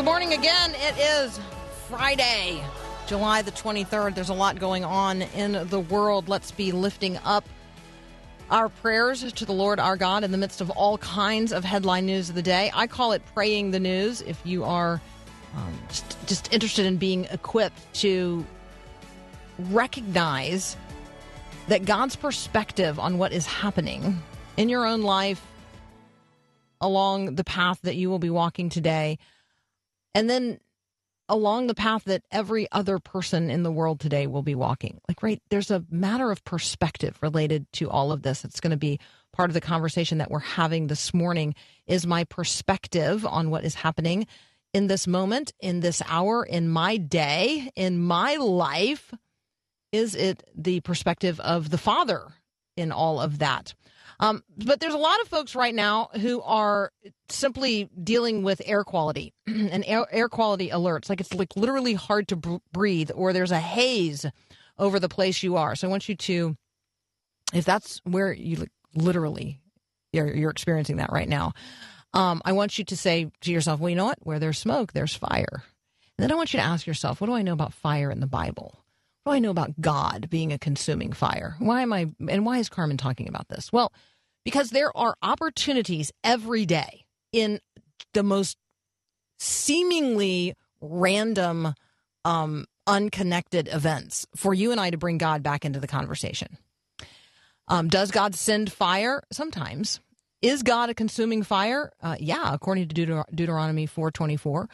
Good morning again. It is Friday, July the 23rd. There's a lot going on in the world. Let's be lifting up our prayers to the Lord our God in the midst of all kinds of headline news of the day. I call it praying the news. If you are um, just, just interested in being equipped to recognize that God's perspective on what is happening in your own life along the path that you will be walking today and then along the path that every other person in the world today will be walking. Like, right, there's a matter of perspective related to all of this. It's going to be part of the conversation that we're having this morning is my perspective on what is happening in this moment, in this hour, in my day, in my life. Is it the perspective of the Father in all of that? Um, but there's a lot of folks right now who are simply dealing with air quality and air, air, quality alerts. Like it's like literally hard to b- breathe, or there's a haze over the place you are. So I want you to, if that's where you like, literally you're, you're experiencing that right now, um, I want you to say to yourself, well, you know what? Where there's smoke, there's fire. And then I want you to ask yourself, what do I know about fire in the Bible? Do I know about God being a consuming fire? Why am I, and why is Carmen talking about this? Well, because there are opportunities every day in the most seemingly random, um, unconnected events for you and I to bring God back into the conversation. Um, does God send fire? Sometimes. Is God a consuming fire? Uh, yeah, according to Deuter- Deuteronomy 424.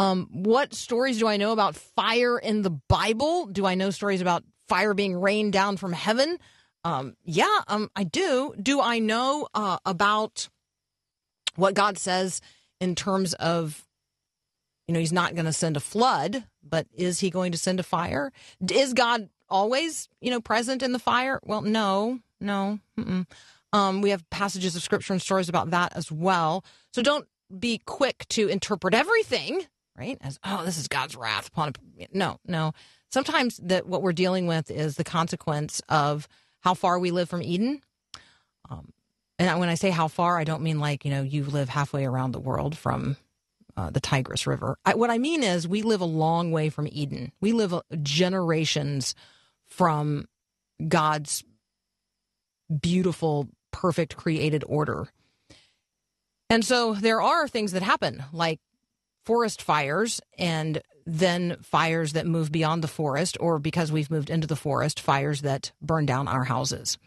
Um, what stories do I know about fire in the Bible? Do I know stories about fire being rained down from heaven? Um, yeah, um, I do. Do I know uh, about what God says in terms of, you know, He's not going to send a flood, but is He going to send a fire? Is God always, you know, present in the fire? Well, no, no. Um, we have passages of Scripture and stories about that as well. So don't be quick to interpret everything, right? As oh, this is God's wrath upon. A... No, no. Sometimes that what we're dealing with is the consequence of how far we live from Eden. Um, and when I say how far, I don't mean like, you know, you live halfway around the world from uh, the Tigris River. I, what I mean is we live a long way from Eden. We live generations from God's beautiful, perfect created order. And so there are things that happen like forest fires and then fires that move beyond the forest, or because we've moved into the forest, fires that burn down our houses.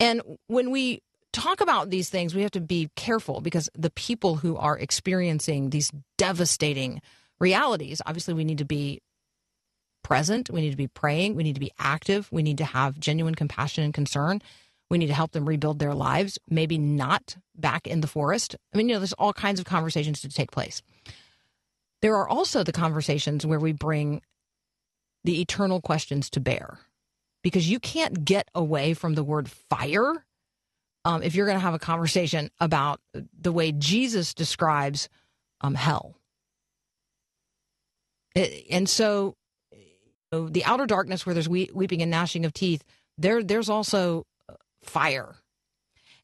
And when we talk about these things, we have to be careful because the people who are experiencing these devastating realities, obviously, we need to be present. We need to be praying. We need to be active. We need to have genuine compassion and concern. We need to help them rebuild their lives, maybe not back in the forest. I mean, you know, there's all kinds of conversations to take place. There are also the conversations where we bring the eternal questions to bear because you can't get away from the word fire um, if you're going to have a conversation about the way Jesus describes um, hell. It, and so the outer darkness where there's we- weeping and gnashing of teeth, there there's also uh, fire.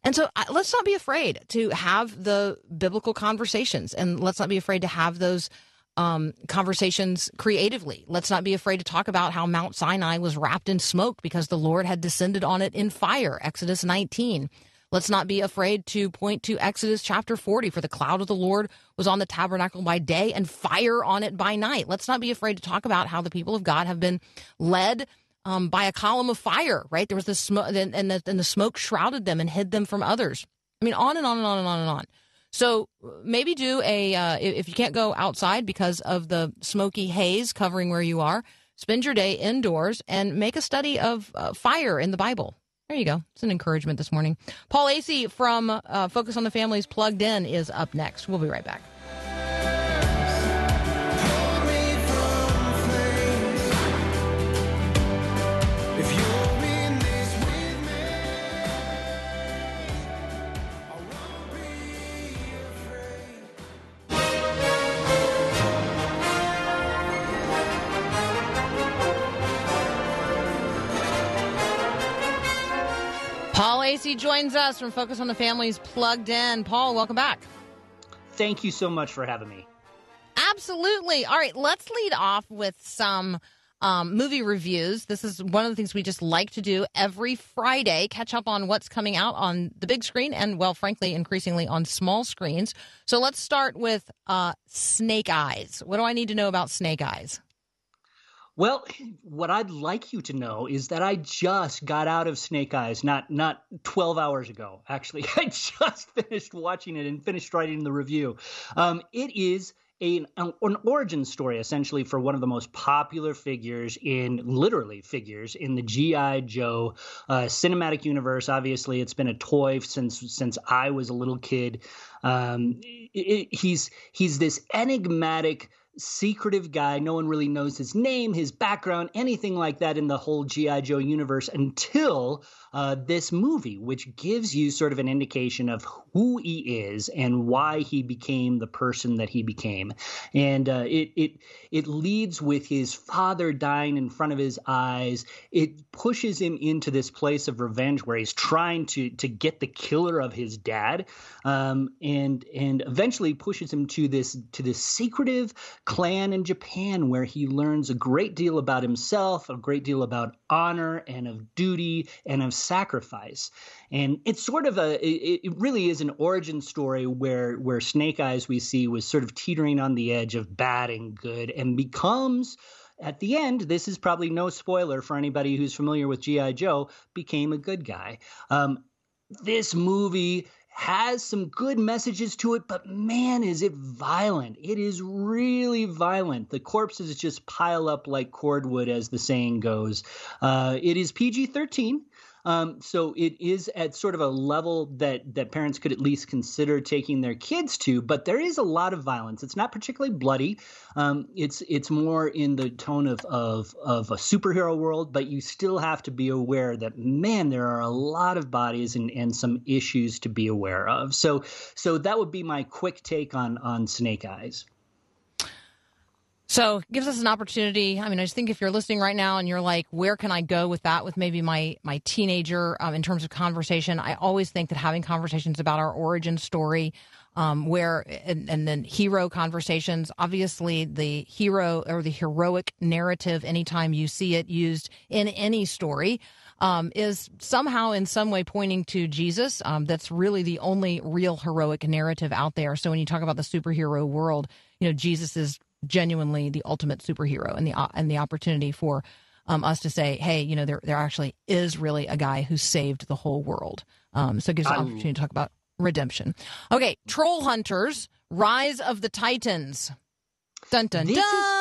And so let's not be afraid to have the biblical conversations and let's not be afraid to have those um, conversations creatively. Let's not be afraid to talk about how Mount Sinai was wrapped in smoke because the Lord had descended on it in fire, Exodus 19. Let's not be afraid to point to Exodus chapter 40, for the cloud of the Lord was on the tabernacle by day and fire on it by night. Let's not be afraid to talk about how the people of God have been led um, by a column of fire, right? There was the smoke, and, and, the, and the smoke shrouded them and hid them from others. I mean, on and on and on and on and on. So maybe do a uh, if you can't go outside because of the smoky haze covering where you are. spend your day indoors and make a study of uh, fire in the Bible. There you go. It's an encouragement this morning. Paul Asay from uh, Focus on the Family's Plugged In is up next. We'll be right back. Paul joins us from Focus on the Families Plugged In. Paul, welcome back. Thank you so much for having me. Absolutely. All right, let's lead off with some um, movie reviews. This is one of the things we just like to do every Friday, catch up on what's coming out on the big screen and, well, frankly, increasingly on small screens. So let's start with uh, Snake Eyes. What do I need to know about Snake Eyes? Well, what I'd like you to know is that I just got out of Snake Eyes not not 12 hours ago. Actually, I just finished watching it and finished writing the review. Um, it is a, an origin story essentially for one of the most popular figures in literally figures in the GI Joe uh, cinematic universe. Obviously, it's been a toy since since I was a little kid. Um, it, it, he's he's this enigmatic secretive guy. No one really knows his name, his background, anything like that in the whole G.I. Joe universe until uh, this movie, which gives you sort of an indication of who he is and why he became the person that he became. And uh, it it it leads with his father dying in front of his eyes. It pushes him into this place of revenge where he's trying to to get the killer of his dad, um, and and eventually pushes him to this to this secretive clan in Japan where he learns a great deal about himself, a great deal about honor and of duty and of sacrifice. And it's sort of a, it, it, really is an origin story where, where Snake Eyes we see was sort of teetering on the edge of bad and good and becomes at the end, this is probably no spoiler for anybody who's familiar with G.I. Joe, became a good guy. Um, this movie has some good messages to it, but man, is it violent. It is really violent. The corpses just pile up like cordwood, as the saying goes. Uh, it is PG 13. Um, so it is at sort of a level that that parents could at least consider taking their kids to. But there is a lot of violence. It's not particularly bloody. Um, it's it's more in the tone of, of of a superhero world, but you still have to be aware that man, there are a lot of bodies and, and some issues to be aware of. So so that would be my quick take on on Snake Eyes. So it gives us an opportunity. I mean, I just think if you're listening right now and you're like, where can I go with that with maybe my my teenager um, in terms of conversation? I always think that having conversations about our origin story, um, where and, and then hero conversations. Obviously, the hero or the heroic narrative, anytime you see it used in any story. Um, is somehow in some way pointing to Jesus. Um, that's really the only real heroic narrative out there. So when you talk about the superhero world, you know, Jesus is genuinely the ultimate superhero and the uh, and the opportunity for um, us to say, hey, you know, there there actually is really a guy who saved the whole world. Um, so it gives us an opportunity to talk about redemption. Okay, Trollhunters: Rise of the Titans. Dun dun dun.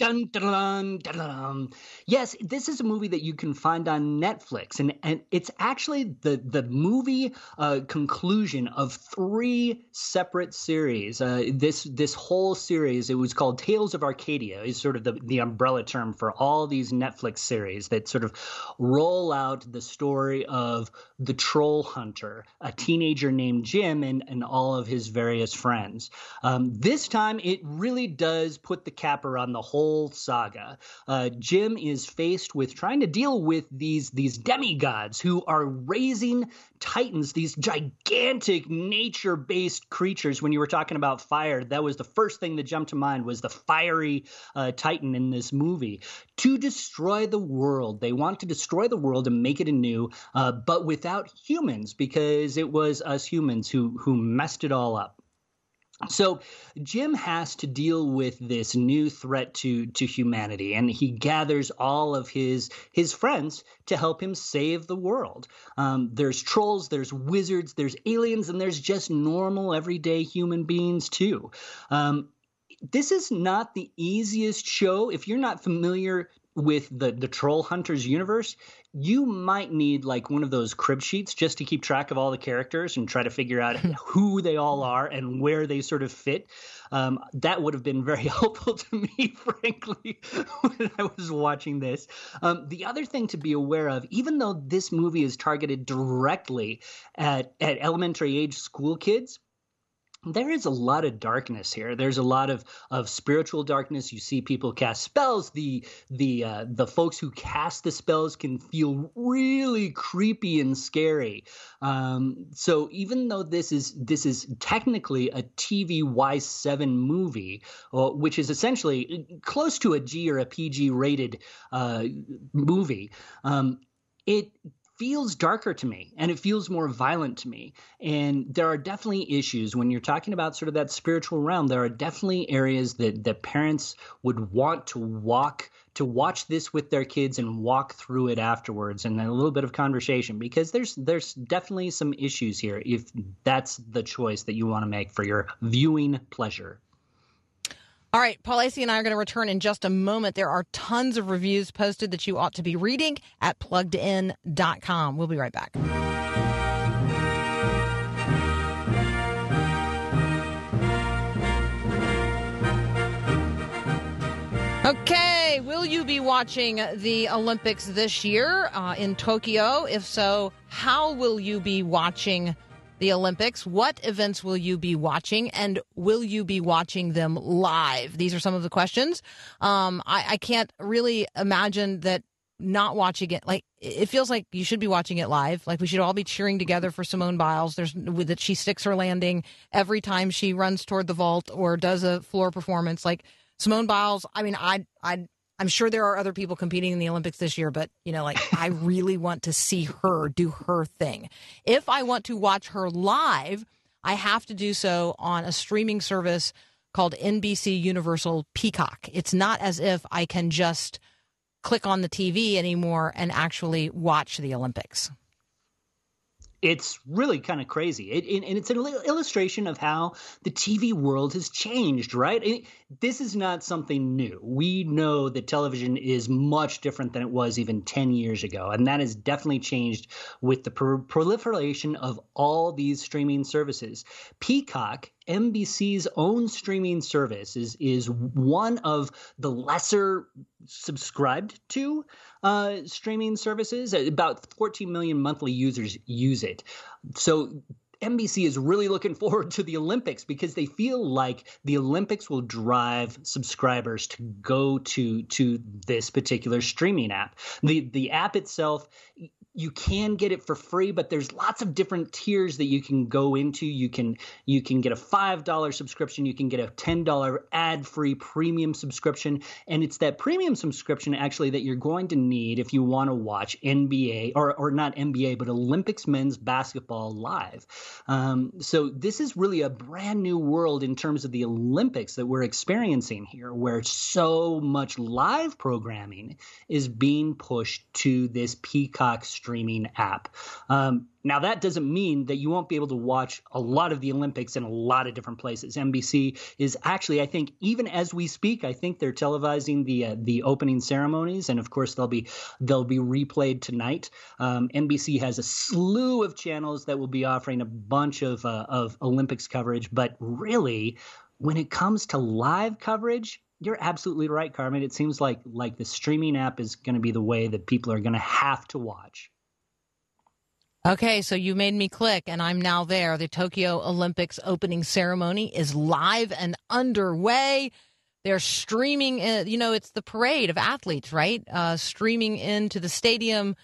Dun, dun, dun, dun, Yes, this is a movie that you can find on Netflix, and, and it's actually the the movie uh, conclusion of three separate series. Uh, this this whole series, it was called Tales of Arcadia, is sort of the, the umbrella term for all these Netflix series that sort of roll out the story of the troll hunter, a teenager named Jim, and, and all of his various friends. Um, this time, it really does put the capper on the whole whole saga. Uh, Jim is faced with trying to deal with these these demigods who are raising titans, these gigantic nature-based creatures. When you were talking about fire, that was the first thing that jumped to mind was the fiery uh, titan in this movie to destroy the world. They want to destroy the world and make it anew, uh, but without humans because it was us humans who who messed it all up. So Jim has to deal with this new threat to to humanity, and he gathers all of his his friends to help him save the world. Um, there's trolls, there's wizards, there's aliens, and there's just normal everyday human beings too. Um, this is not the easiest show if you're not familiar with the the Trollhunters universe, you might need like one of those crib sheets just to keep track of all the characters and try to figure out who they all are and where they sort of fit. Um, that would have been very helpful to me, frankly, when I was watching this. Um, the other thing to be aware of, even though this movie is targeted directly at, at elementary age school kids, there is a lot of darkness here. There's a lot of, of spiritual darkness. You see people cast spells. The the uh, the folks who cast the spells can feel really creepy and scary. Um, so even though this is this is technically a TV Y7 movie, uh, which is essentially close to a G or a PG rated uh, movie, um, it feels darker to me and it feels more violent to me. And there are definitely issues when you're talking about sort of that spiritual realm. There are definitely areas that, that parents would want to walk to watch this with their kids and walk through it afterwards and a little bit of conversation because there's there's definitely some issues here if that's the choice that you want to make for your viewing pleasure. All right, Paul Asay and I are going to return in just a moment. There are tons of reviews posted that you ought to be reading at pluggedin.com. We'll be right back. Okay, will you be watching the Olympics this year uh, in Tokyo? If so, how will you be watching the Olympics. What events will you be watching, and will you be watching them live? These are some of the questions. Um, I, I can't really imagine that not watching it like it feels like you should be watching it live like we should all be cheering together for simone biles there's that she sticks her landing every time she runs toward the vault or does a floor performance like simone biles i mean i i I'm sure there are other people competing in the Olympics this year, but you know, like I really want to see her do her thing. If I want to watch her live, I have to do so on a streaming service called NBC Universal Peacock. It's not as if I can just click on the TV anymore and actually watch the Olympics it's really kind of crazy. It, it, and it's an illustration of how the TV world has changed, right? It, this is not something new. We know that television is much different than it was even 10 years ago. And that has definitely changed with the pro- proliferation of all these streaming services. Peacock NBC's own streaming service is is one of the lesser subscribed to uh, streaming services. About 14 million monthly users use it. So NBC is really looking forward to the Olympics because they feel like the Olympics will drive subscribers to go to to this particular streaming app. The the app itself you can get it for free but there's lots of different tiers that you can go into. You can you can get a $5 subscription you can get a $10 ad-free premium subscription and it's that premium subscription actually that you're going to need if you want to watch nba or, or not nba but olympics men's basketball live. Um, so this is really a brand new world in terms of the olympics that we're experiencing here where so much live programming is being pushed to this peacock streaming app. Um, now, that doesn't mean that you won't be able to watch a lot of the Olympics in a lot of different places. NBC is actually, I think, even as we speak, I think they're televising the uh, the opening ceremonies, and of course they'll be they'll be replayed tonight. Um, NBC has a slew of channels that will be offering a bunch of uh, of Olympics coverage, but really, when it comes to live coverage, you're absolutely right, Carmen. It seems like like the streaming app is going to be the way that people are going to have to watch. Okay, so you made me click, and I'm now there. The Tokyo Olympics opening ceremony is live and underway. They're streaming, in, you know, it's the parade of athletes, right? Uh, streaming into the stadium,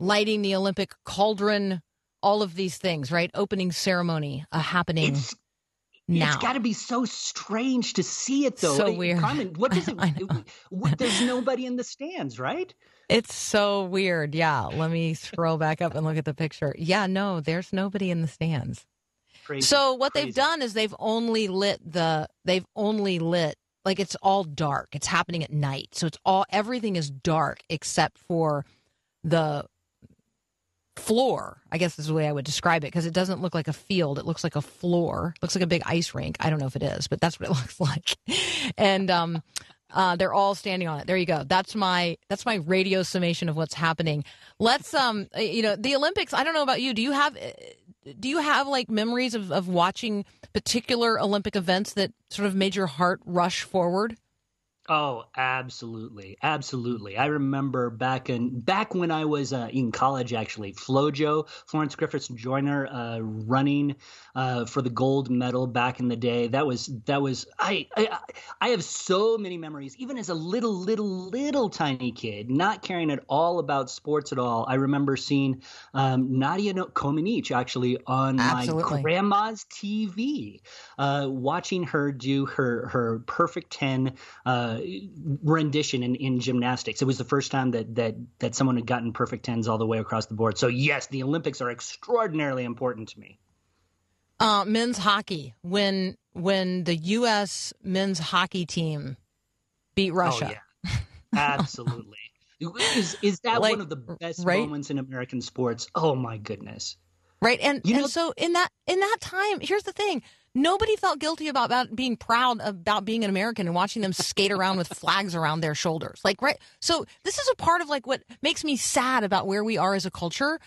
lighting the Olympic cauldron, all of these things, right? Opening ceremony uh, happening. It's, now. It's got to be so strange to see it, though. So weird. What does it? it there's nobody in the stands, right? It's so weird. Yeah. Let me scroll back up and look at the picture. Yeah, no, there's nobody in the stands. Crazy, so what crazy. they've done is they've only lit the they've only lit like it's all dark. It's happening at night. So it's all everything is dark except for the floor. I guess is the way I would describe it because it doesn't look like a field. It looks like a floor. It looks like a big ice rink. I don't know if it is, but that's what it looks like. And um Uh, they're all standing on it. There you go. That's my that's my radio summation of what's happening. Let's um, you know, the Olympics. I don't know about you. Do you have do you have like memories of, of watching particular Olympic events that sort of made your heart rush forward? Oh, absolutely, absolutely. I remember back in back when I was uh, in college, actually, FloJo, Florence Griffiths Joyner, uh, running uh, for the gold medal back in the day. That was that was I, I I have so many memories, even as a little little little tiny kid, not caring at all about sports at all. I remember seeing um, Nadia Comaneci actually on absolutely. my grandma's TV, uh, watching her do her her perfect ten uh, uh, rendition in, in gymnastics. It was the first time that that that someone had gotten perfect tens all the way across the board. So yes, the Olympics are extraordinarily important to me. Uh, men's hockey when when the U.S. men's hockey team beat oh, Russia. Oh, yeah. Absolutely. is is that like, one of the best right? moments in American sports? Oh my goodness. Right. And you and know, so in that in that time, here's the thing. Nobody felt guilty about, about being proud about being an American and watching them skate around with flags around their shoulders. Like, right. So this is a part of like what makes me sad about where we are as a culture.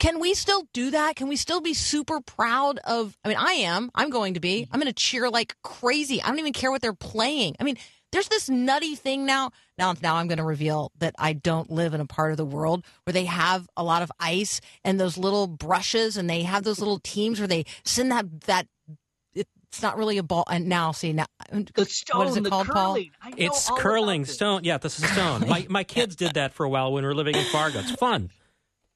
Can we still do that? Can we still be super proud of? I mean, I am. I'm going to be. I'm going to cheer like crazy. I don't even care what they're playing. I mean, there's this nutty thing now. Now, now I'm going to reveal that I don't live in a part of the world where they have a lot of ice and those little brushes, and they have those little teams where they send that that it's not really a ball. And now, see now, the stone, what is it called, curling. Paul? It's curling stone. Yeah, this is stone. my my kids did that for a while when we were living in Fargo. It's fun.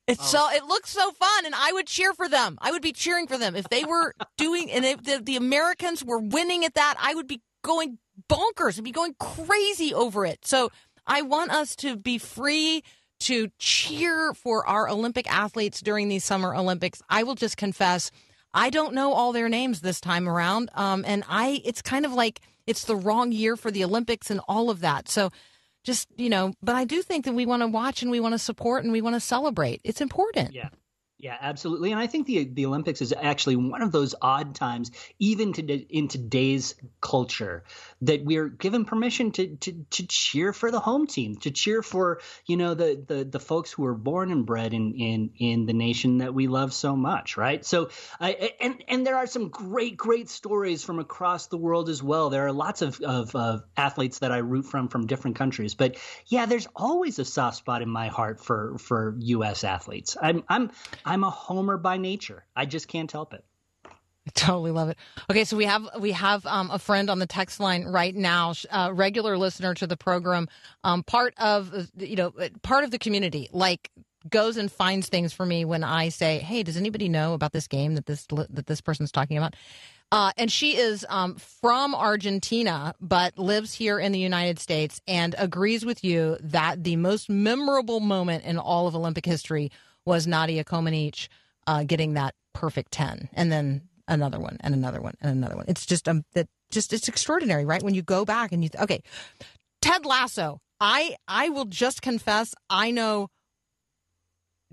It's oh. so it looks so fun, and I would cheer for them. I would be cheering for them if they were doing, and if the, the Americans were winning at that, I would be going bonkers. I'd be going crazy over it. So I want us to be free to cheer for our Olympic athletes during these Summer Olympics. I will just confess I don't know all their names this time around. Um, and I, it's kind of like it's the wrong year for the Olympics and all of that. So just, you know, but I do think that we want to watch and we want to support and we want to celebrate. It's important. Yeah. Yeah, absolutely. And I think the the Olympics is actually one of those odd times, even to, in today's culture, that we're given permission to, to to cheer for the home team, to cheer for you know the the, the folks who are born and bred in, in in the nation that we love so much, right? So, I, and and there are some great great stories from across the world as well. There are lots of, of, of athletes that I root from from different countries, but yeah, there's always a soft spot in my heart for for U.S. athletes. I'm I'm I'm a homer by nature. I just can't help it. I totally love it. Okay, so we have we have um, a friend on the text line right now, a regular listener to the program, um, part of you know part of the community, like goes and finds things for me when I say, "Hey, does anybody know about this game that this that this person's talking about?" Uh, and she is um, from Argentina, but lives here in the United States, and agrees with you that the most memorable moment in all of Olympic history was Nadia Comaneci uh, getting that perfect 10 and then another one and another one and another one. It's just um that just it's extraordinary, right? When you go back and you th- okay, Ted Lasso. I I will just confess I know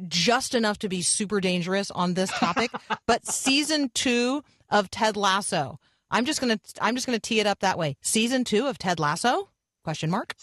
just enough to be super dangerous on this topic, but season 2 of Ted Lasso. I'm just going to I'm just going to tee it up that way. Season 2 of Ted Lasso? Question mark?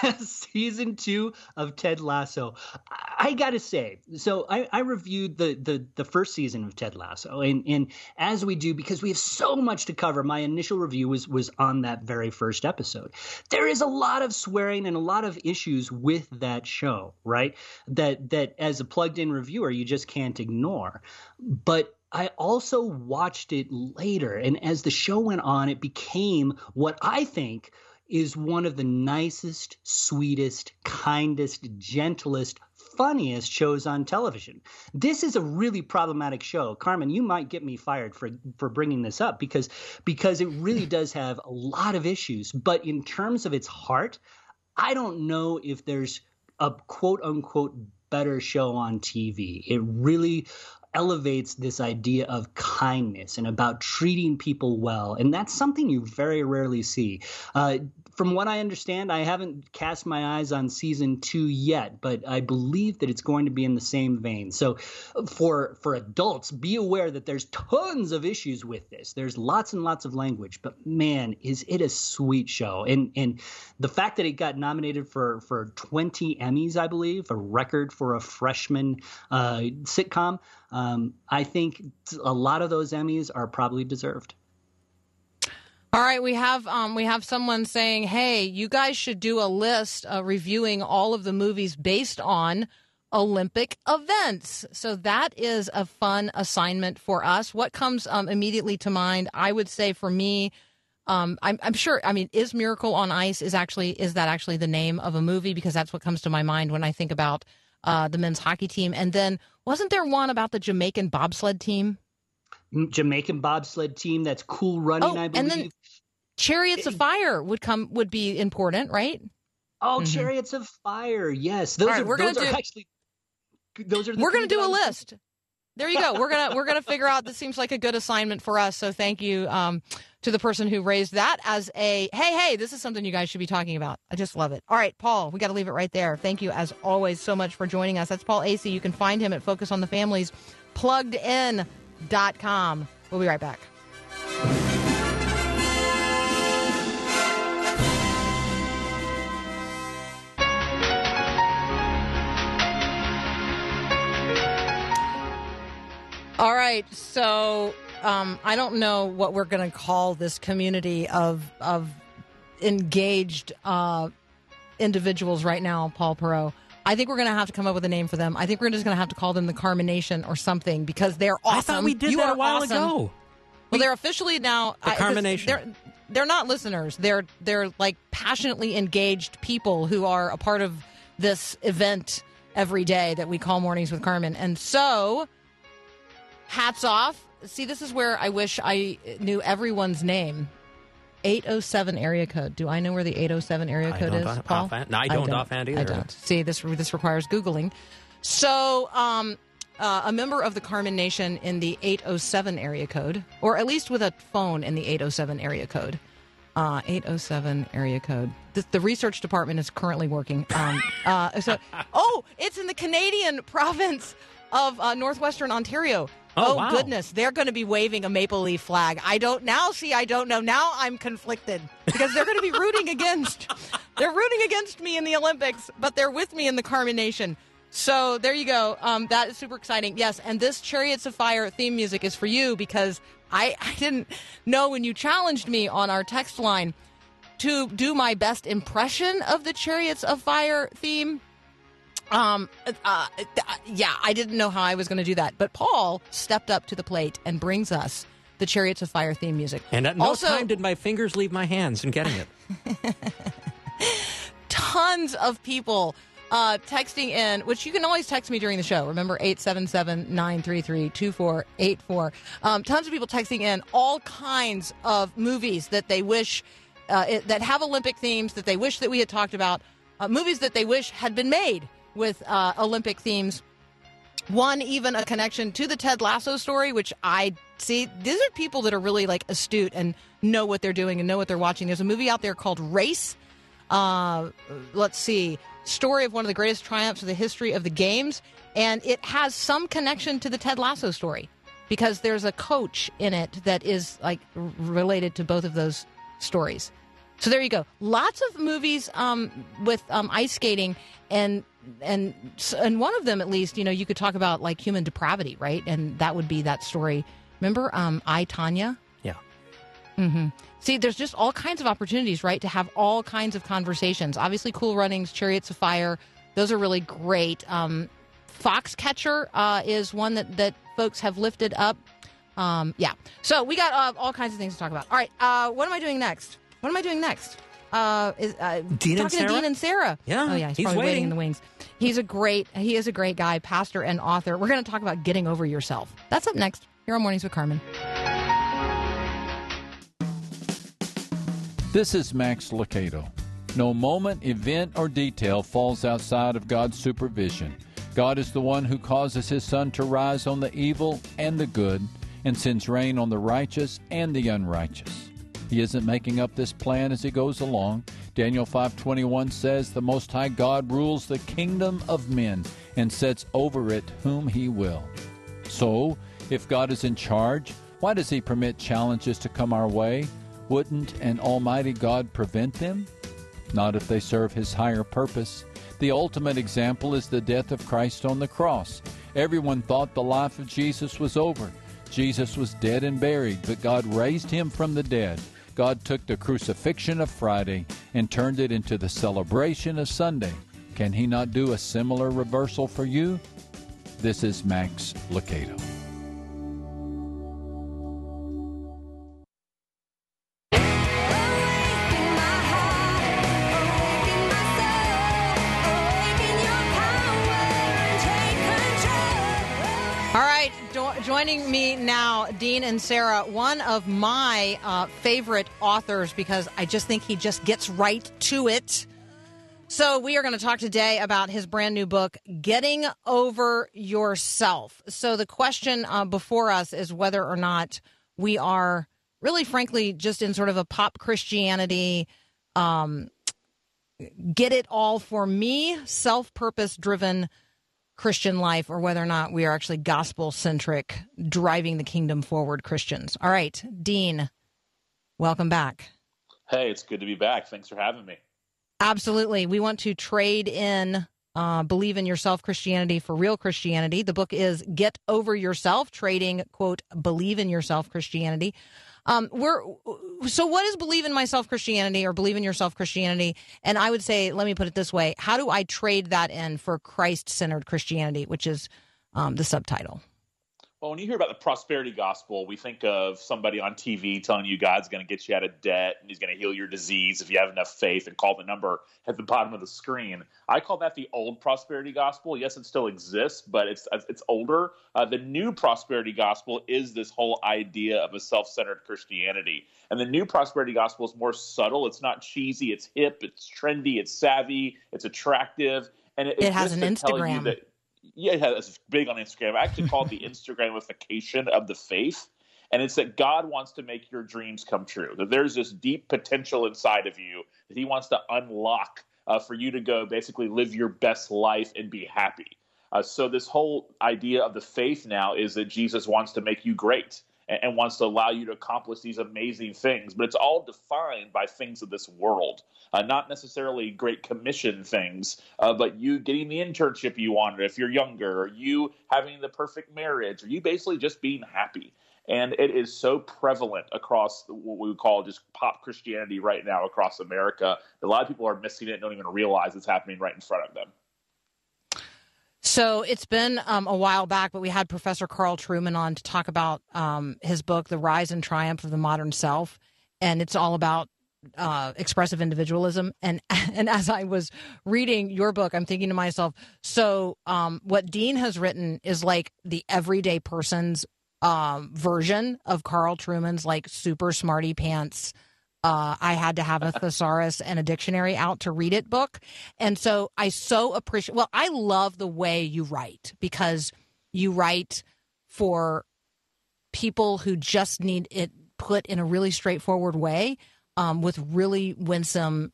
season two of Ted Lasso. I gotta say, so I, I, reviewed the, the the first season of Ted Lasso, and and as we do, because we have so much to cover, my initial review was was on that very first episode. There is a lot of swearing and a lot of issues with that show, right? That that as a plugged in reviewer, you just can't ignore. But I also watched it later, and as the show went on, it became what I think is one of the nicest, sweetest, kindest, gentlest, funniest shows on television. This is a really problematic show. Carmen, you might get me fired for for bringing this up because because it really does have a lot of issues, but in terms of its heart, I don't know if there's a quote unquote better show on TV. It really elevates this idea of kindness and about treating people well. And that's something you very rarely see. Uh, from what I understand, I haven't cast my eyes on season two yet, but I believe that it's going to be in the same vein. So, for for adults, be aware that there's tons of issues with this. There's lots and lots of language, but man, is it a sweet show! And and the fact that it got nominated for for 20 Emmys, I believe, a record for a freshman uh, sitcom. Um, I think a lot of those Emmys are probably deserved. All right, we have um, we have someone saying, "Hey, you guys should do a list uh, reviewing all of the movies based on Olympic events." So that is a fun assignment for us. What comes um, immediately to mind? I would say for me, um, I'm, I'm, sure. I mean, is Miracle on Ice is actually is that actually the name of a movie? Because that's what comes to my mind when I think about uh, the men's hockey team. And then wasn't there one about the Jamaican bobsled team? Jamaican bobsled team that's cool running. Oh, I believe. And then Chariots of Fire would come would be important, right? Oh, mm-hmm. Chariots of Fire. Yes, those are. We're those gonna do, actually. Those are. we're going to do a list. There you go. We're gonna we're gonna figure out. This seems like a good assignment for us. So thank you um, to the person who raised that as a hey hey. This is something you guys should be talking about. I just love it. All right, Paul. We got to leave it right there. Thank you as always so much for joining us. That's Paul Asay. You can find him at Focus on the Families, pluggedin.com. We'll be right back. All right, so um, I don't know what we're going to call this community of of engaged uh, individuals right now, Paul Perot. I think we're going to have to come up with a name for them. I think we're just going to have to call them the Carmination or something because they're awesome. I thought we did you that a while awesome. ago. Well, we, they're officially now the Carmination. They're they're not listeners. They're they're like passionately engaged people who are a part of this event every day that we call Mornings with Carmen, and so hats off. See, this is where I wish I knew everyone's name. 807 area code. Do I know where the 807 area code is, off, Paul? Offhand. No, I don't, I don't offhand either. I don't. See, this this requires googling. So, um, uh, a member of the Carmen Nation in the 807 area code, or at least with a phone in the 807 area code. Uh, 807 area code. The, the, research department is currently working. Um, uh, so, oh, it's in the Canadian province of uh, northwestern Ontario. Oh, oh wow. goodness, they're going to be waving a maple leaf flag. I don't now see. I don't know. Now I'm conflicted because they're going to be rooting against. They're rooting against me in the Olympics, but they're with me in the Carmen Nation. So there you go. Um, that is super exciting. Yes, and this Chariots of Fire theme music is for you because I, I didn't know when you challenged me on our text line to do my best impression of the Chariots of Fire theme um, uh, uh, yeah, I didn't know how I was going to do that, but Paul stepped up to the plate and brings us the Chariots of Fire theme music. And at no also, time did my fingers leave my hands in getting it. tons of people uh, texting in, which you can always text me during the show. Remember, 877 933 2484. Um, tons of people texting in all kinds of movies that they wish, uh, it, that have Olympic themes that they wish that we had talked about, uh, movies that they wish had been made with uh, Olympic themes. One, even a connection to the Ted Lasso story, which I see. These are people that are really like astute and know what they're doing and know what they're watching. There's a movie out there called Race. Uh, let's see, story of one of the greatest triumphs of the history of the games, and it has some connection to the Ted Lasso story because there's a coach in it that is like related to both of those stories. So there you go. Lots of movies um, with um, ice skating, and and and one of them at least, you know, you could talk about like human depravity, right? And that would be that story. Remember, um, I Tonya. Yeah. Mm-hmm. See, there's just all kinds of opportunities, right, to have all kinds of conversations. Obviously, Cool Runnings, Chariots of Fire, those are really great. Um, Foxcatcher uh, is one that that folks have lifted up. Um, yeah. So we got uh, all kinds of things to talk about. All right. Uh, what am I doing next? What am I doing next? uh, is uh, Dean talking to Dean Inserra. Yeah, oh yeah, he's, he's probably waiting. waiting in the wings. He's a great. He is a great guy, pastor and author. We're going to talk about getting over yourself. That's up next here on Mornings with Carmen. This is Max Lucado. No moment, event, or detail falls outside of God's supervision. God is the one who causes his sun to rise on the evil and the good and sends rain on the righteous and the unrighteous. He isn't making up this plan as he goes along. Daniel 5:21 says the most high God rules the kingdom of men and sets over it whom he will. So, if God is in charge, why does he permit challenges to come our way? Wouldn't an almighty God prevent them? Not if they serve his higher purpose. The ultimate example is the death of Christ on the cross. Everyone thought the life of Jesus was over. Jesus was dead and buried, but God raised him from the dead. God took the crucifixion of Friday and turned it into the celebration of Sunday. Can He not do a similar reversal for you? This is Max Lucado. joining me now, Dean Inserra, one of my uh, favorite authors because I just think he just gets right to it. So, we are going to talk today about his brand new book, Getting Over Yourself. So, the question uh, before us is whether or not we are really, frankly, just in sort of a pop Christianity, um, get it all for me, self purpose driven Christian life or whether or not we are actually gospel centric, driving the kingdom forward Christians. All right, Dean, welcome back. Hey, it's good to be back. Thanks for having me. Absolutely. We want to trade in uh, Believe in Yourself Christianity for Real Christianity. The book is Get Over Yourself, trading, quote, Believe in Yourself Christianity um, we're so what is believe in myself Christianity or believe in yourself Christianity? And I would say, let me put it this way: How do I trade that in for Christ centered Christianity, which is um, the subtitle? Well, when you hear about the prosperity gospel, we think of somebody on TV telling you God's going to get you out of debt and he's going to heal your disease if you have enough faith and call the number at the bottom of the screen. I call that the old prosperity gospel. Yes, it still exists, but it's it's older. Uh, the new prosperity gospel is this whole idea of a self-centered Christianity. And the new prosperity gospel is more subtle. It's not cheesy, it's hip, it's trendy, it's savvy, it's attractive, and it, it has an Instagram yeah, it's big on Instagram. I actually call it the Instagramification of the faith. And it's that God wants to make your dreams come true. That there's this deep potential inside of you that He wants to unlock uh, for you to go basically live your best life and be happy. Uh, so, this whole idea of the faith now is that Jesus wants to make you great and, and wants to allow you to accomplish these amazing things. But it's all defined by things of this world, uh, not necessarily great commission things, uh, but you getting the internship you wanted if you're younger, or you having the perfect marriage, or you basically just being happy. And it is so prevalent across what we would call just pop Christianity right now across America. A lot of people are missing it and don't even realize it's happening right in front of them. So it's been um, a while back, but we had Professor Carl Trueman on to talk about um, his book, The Rise and Triumph of the Modern Self. And it's all about uh, expressive individualism. And, and as I was reading your book, I'm thinking to myself, so um, what Dean has written is like the everyday person's um, version of Carl Trueman's like super smarty pants uh, I had to have a thesaurus and a dictionary out to read it book. And so I so appreciate, well, I love the way you write because you write for people who just need it put in a really straightforward way um, with really winsome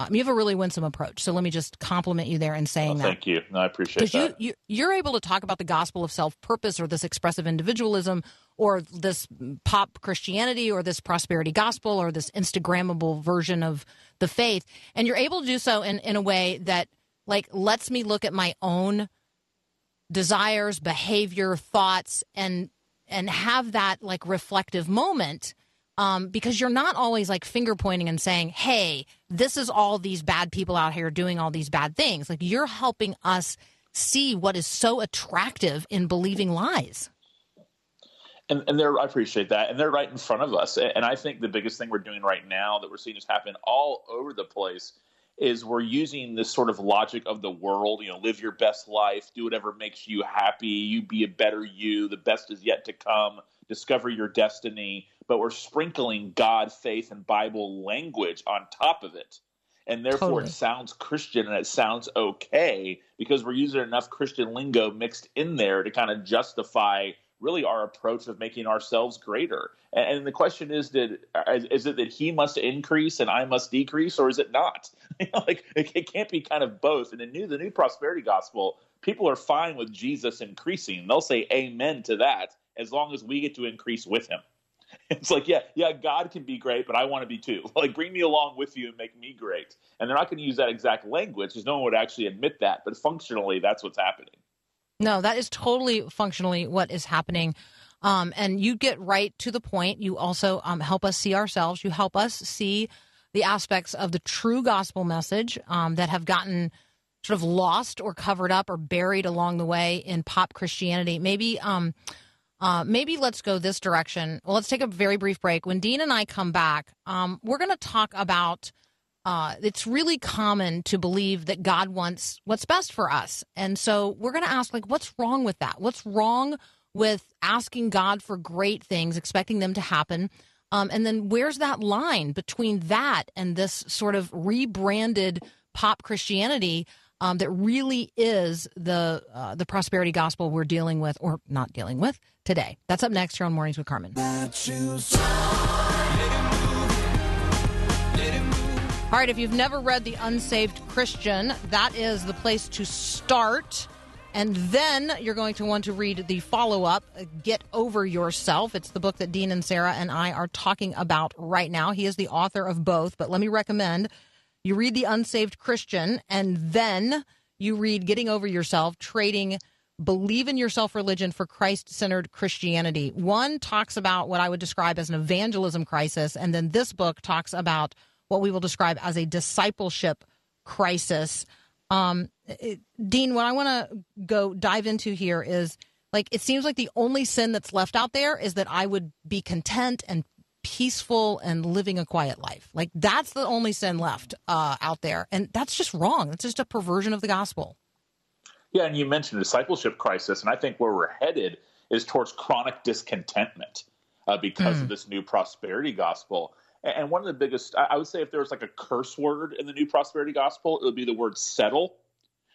um, you have a really winsome approach. So let me just compliment you there in saying that. Thank you. No, I appreciate that. You, you, are able to talk about the gospel of self purpose or this expressive individualism or this pop Christianity or this prosperity gospel or this Instagrammable version of the faith. And you're able to do so in, in a way that like lets me look at my own desires, behavior, thoughts, and and have that like reflective moment um, because you're not always like finger pointing and saying, hey, this is all these bad people out here doing all these bad things. Like you're helping us see what is so attractive in believing lies. And, and they're, I appreciate that. And they're right in front of us. And I think the biggest thing we're doing right now that we're seeing just happen all over the place is we're using this sort of logic of the world, you know, live your best life, do whatever makes you happy, you be a better you, the best is yet to come, discover your destiny but we're sprinkling God, faith, and Bible language on top of it. and therefore Totally. it sounds Christian and it sounds okay because we're using enough Christian lingo mixed in there to kind of justify really our approach of making ourselves greater. And, and the question is, did is, is it that he must increase and I must decrease, or is it not? You know, like it, it can't be kind of both. And the new the new prosperity gospel, people are fine with Jesus increasing. They'll say amen to that as long as we get to increase with him. It's like, yeah, yeah, God can be great, but I want to be too. Like, bring me along with you and make me great. And they're not going to use that exact language because no one would actually admit that. But functionally, that's what's happening. No, that is totally functionally what is happening. Um, and you get right to the point. You also um, help us see ourselves. You help us see the aspects of the true gospel message um, that have gotten sort of lost or covered up or buried along the way in pop Christianity. Maybe, um, uh, maybe let's go this direction. Well, let's take a very brief break. When Dean and I come back, um, we're going to talk about. Uh, it's really common to believe that God wants what's best for us, and so we're going to ask, like, what's wrong with that? What's wrong with asking God for great things, expecting them to happen? Um, and then where's that line between that and this sort of rebranded pop Christianity um, that really is the uh, the prosperity gospel we're dealing with or not dealing with today? That's up next here on Mornings with Carmen. All right, if you've never read The Unsaved Christian, that is the place to start. And then you're going to want to read the follow up, Get Over Yourself. It's the book that Dean Inserra and I are talking about right now. He is the author of both, but let me recommend you read The Unsaved Christian and then you read Getting Over Yourself, Trading Believe in Yourself Religion for Christ Centered Christianity. One talks about what I would describe as an evangelism crisis, and then this book talks about what we will describe as a discipleship crisis. Um, it- Dean, what I want to go dive into here is like it seems like the only sin that's left out there is that I would be content and peaceful and living a quiet life. Like that's the only sin left uh, out there, and that's just wrong. That's just a perversion of the gospel. Yeah, and you mentioned discipleship crisis, and I think where we're headed is towards chronic discontentment uh, because of this new prosperity gospel. And, one of the biggest, I I would say, if there was like a curse word in the new prosperity gospel, it would be the word settle.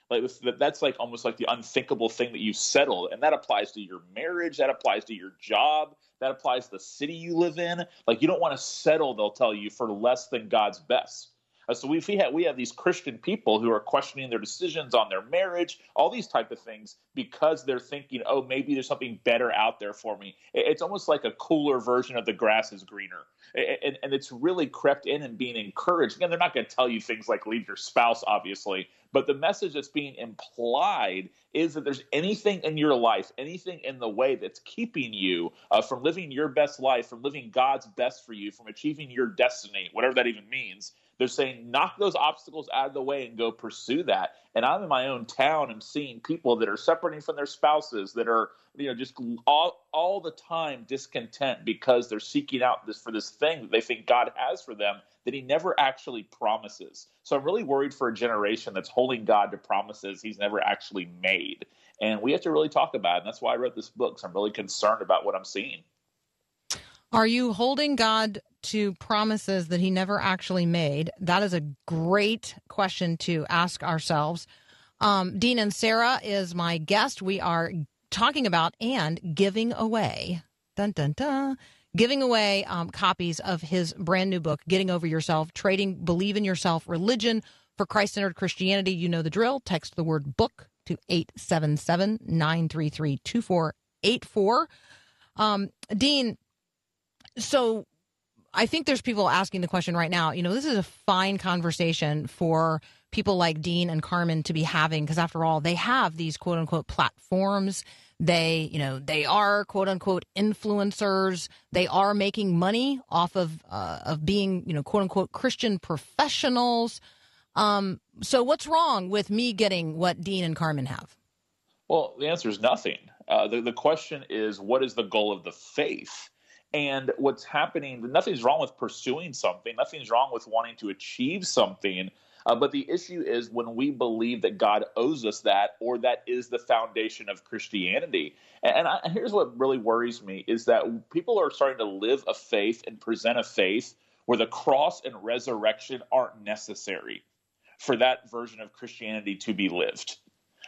Like that's like almost like the unthinkable thing that you settle, and that applies to your marriage, that applies to your job, that applies to the city you live in. Like you don't want to settle, they'll tell you, for less than God's best. Uh, so we, we have we have these Christian people who are questioning their decisions on their marriage, all these type of things, because they're thinking, oh, maybe there's something better out there for me. It- It's almost like a cooler version of the grass is greener, and, and it's really crept in and being encouraged. Again, they're not going to tell you things like leave your spouse, obviously, but the message that's being implied is that there's anything in your life, anything in the way that's keeping you uh, from living your best life, from living God's best for you, from achieving your destiny, whatever that even means. They're saying knock those obstacles out of the way and go pursue that. And I'm in my own town and seeing people that are separating from their spouses that are you know just all all the time discontent because they're seeking out this for this thing that they think God has for them that he never actually promises. So I'm really worried for a generation that's holding God to promises he's never actually made. And we have to really talk about it. And that's why I wrote this book. So I'm really concerned about what I'm seeing. Are you holding God to promises that he never actually made? That is a great question to ask ourselves. Um, Dean Inserra is my guest. We are talking about and giving away, dun dun dun, giving away um, copies of his brand new book, Getting Over Yourself, Trading Believe in Yourself Religion for Christ centered Christianity. You know the drill. Text the word book to 877 933 2484. Um, Dean, so I think there's people asking the question right now. You know, this is a fine conversation for people like Dean and Carmen to be having because, after all, they have these quote unquote platforms. They, you know, they are quote unquote influencers. They are making money off of uh, of being, you know, quote unquote Christian professionals. Um, so, what's wrong with me getting what Dean and Carmen have? Well, the answer is nothing. Uh, the, the question is, what is the goal of the faith? And what's happening, nothing's wrong with pursuing something, nothing's wrong with wanting to achieve something. Uh, but the issue is when we believe that God owes us that, or that is the foundation of Christianity. And, and, I, here's what really worries me is that people are starting to live a faith and present a faith where the cross and resurrection aren't necessary for that version of Christianity to be lived.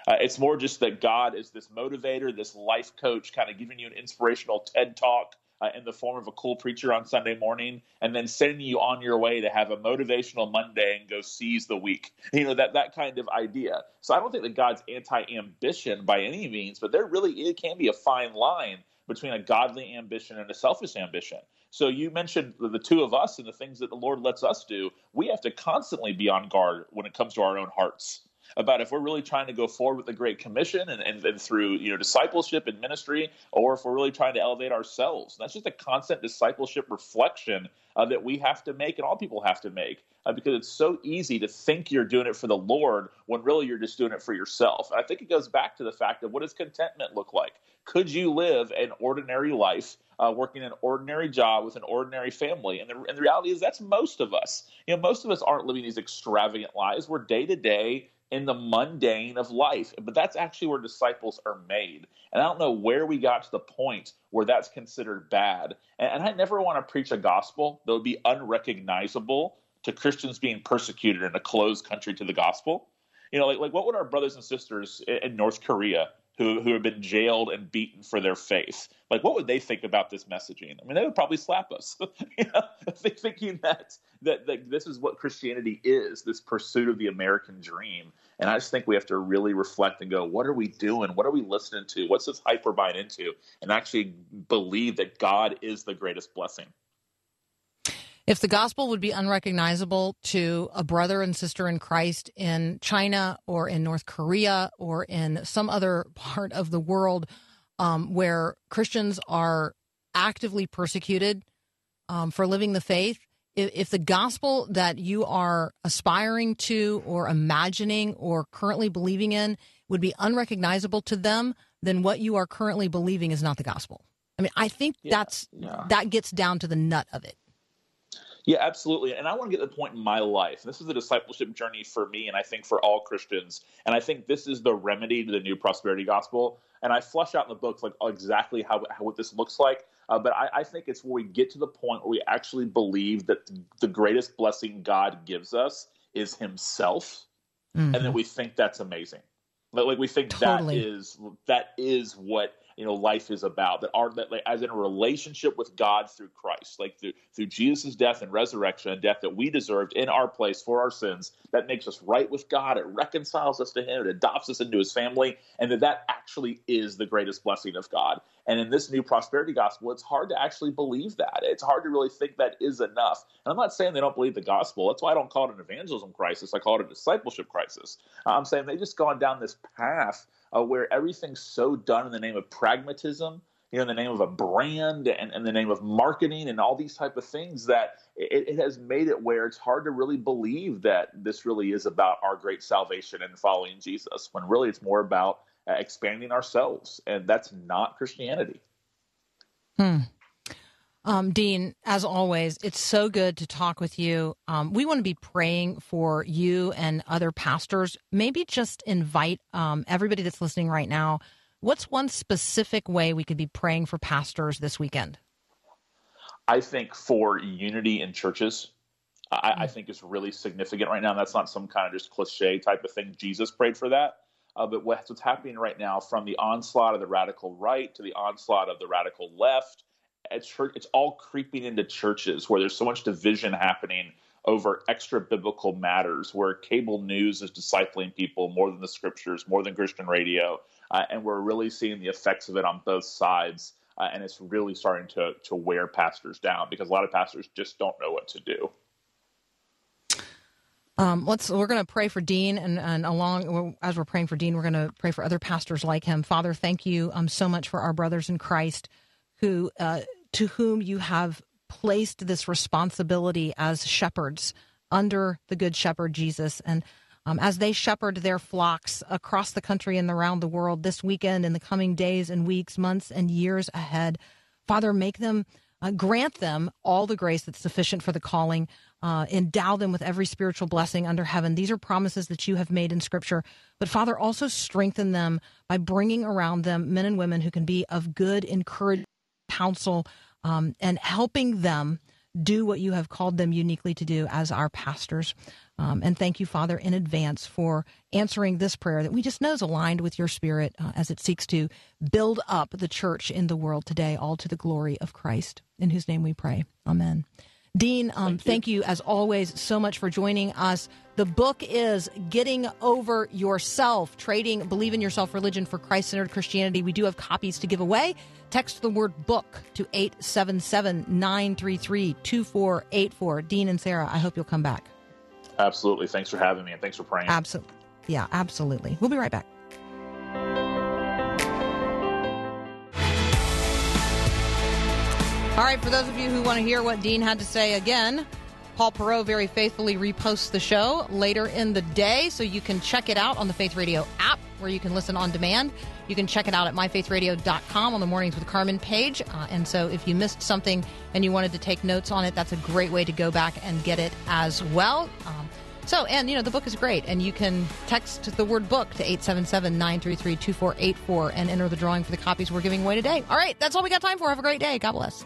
Uh, it's more just that God is this motivator, this life coach, kind of giving you an inspirational TED talk uh, in the form of a cool preacher on Sunday morning, and then sending you on your way to have a motivational Monday and go seize the week. You know that that kind of idea. So I don't think that God's anti-ambition by any means, but there really it can be a fine line between a godly ambition and a selfish ambition. So you mentioned the two of us and the things that the Lord lets us do. We have to constantly be on guard when it comes to our own hearts about if we're really trying to go forward with the Great Commission and, and, and through you know discipleship and ministry, or if we're really trying to elevate ourselves. And that's just a constant discipleship reflection uh, that we have to make and all people have to make uh, because it's so easy to think you're doing it for the Lord when really you're just doing it for yourself. And I think it goes back to the fact of what does contentment look like? Could you live an ordinary life? Uh, working an ordinary job with an ordinary family. And the, and the reality is that's most of us. You know, most of us aren't living these extravagant lives. We're day to day in the mundane of life. But that's actually where disciples are made. And I don't know where we got to the point where that's considered bad. And, and I never want to preach a gospel that would be unrecognizable to Christians being persecuted in a closed country to the gospel. You know, like, like what would our brothers and sisters in North Korea who who have been jailed and beaten for their faith. Like, what would they think about this messaging? I mean, they would probably slap us, you know, thinking that, that that this is what Christianity is, this pursuit of the American dream. And I just think we have to really reflect and go, what are we doing? What are we listening to? What's this hype we're buying into? And actually believe that God is the greatest blessing. If the gospel would be unrecognizable to a brother and sister in Christ in China or in North Korea or in some other part of the world um, where Christians are actively persecuted um, for living the faith, if, if the gospel that you are aspiring to or imagining or currently believing in would be unrecognizable to them, then what you are currently believing is not the gospel. I mean, I think yeah, that's yeah. that gets down to the nut of it. Yeah, absolutely. And I want to get to the point in my life. This is a discipleship journey for me, and I think for all Christians. And I think this is the remedy to the new prosperity gospel. And I flush out in the book like exactly how, how what this looks like. Uh, but I, I, think it's where we get to the point where we actually believe that the greatest blessing God gives us is Himself, mm-hmm. and then we think that's amazing. Like we think totally. that is that is what you know life is about that are that as in a relationship with god through christ like through, through jesus' death and resurrection and death that we deserved in our place for our sins that makes us right with god it reconciles us to him it adopts us into his family and that that actually is the greatest blessing of god. And in this new prosperity gospel it's hard to actually believe that. It's hard to really think that is enough. And i'm not saying they don't believe the gospel. That's why i don't call it an evangelism crisis. I call it a discipleship crisis. I'm saying they've just gone down this path uh, where everything's so done in the name of pragmatism, you know, in the name of a brand and in the name of marketing and all these type of things that it, it, has made it where it's hard to really believe that this really is about our great salvation and following Jesus, when really it's more about uh, expanding ourselves, and that's not Christianity. Hmm. Um, Dean, as always, it's so good to talk with you. Um, we want to be praying for you and other pastors. Maybe just invite um, everybody that's listening right now. What's one specific way we could be praying for pastors this weekend? I think for unity in churches, I, I mm. think is really significant right now. And that's not some kind of just cliche type of thing. Jesus prayed for that. Uh, but what's, what's happening right now, from the onslaught of the radical right to the onslaught of the radical left church, it's all creeping into churches where there's so much division happening over extra biblical matters, where cable news is discipling people more than the scriptures, more than Christian radio, uh, and we're really seeing the effects of it on both sides. Uh, and it's really starting to to wear pastors down because a lot of pastors just don't know what to do. Um, let's. We're going to pray for Dean, and, and along as we're praying for Dean, we're going to pray for other pastors like him. Father, thank you um, so much for our brothers in Christ who uh, to whom you have placed this responsibility as shepherds under the Good Shepherd Jesus. And um, as they shepherd their flocks across the country and around the world this weekend, in the coming days and weeks, months, and years ahead, Father, make them, uh, grant them all the grace that's sufficient for the calling. Uh, endow them with every spiritual blessing under heaven. These are promises that you have made in Scripture. But Father, also strengthen them by bringing around them men and women who can be of good encouragement counsel um, and helping them do what you have called them uniquely to do as our pastors. Um, and thank you, Father, in advance for answering this prayer that we just know is aligned with your spirit uh, as it seeks to build up the church in the world today, all to the glory of Christ, in whose name we pray. Amen. Dean, um, thank, you. thank, you. as always so much for joining us. The book is Getting Over Yourself Trading Believe in Yourself Religion for Christ Centered Christianity. We do have copies to give away. Text the word book to 877 933 2484. Dean Inserra, I hope you'll come back. Absolutely. Thanks for having me and thanks for praying. Absolutely. Yeah, absolutely. We'll be right back. All right, for those of you who want to hear what Dean had to say again, Paul Perot very faithfully reposts the show later in the day, so you can check it out on the Faith Radio app where you can listen on demand. You can check it out at myfaithradio.com on the Mornings with Carmen page. Uh, and so if you missed something and you wanted to take notes on it, that's a great way to go back and get it as well. Um, so, and you know, the book is great, and you can text the word book to 877 933 2484 and enter the drawing for the copies we're giving away today. All right, that's all we got time for. Have a great day. God bless.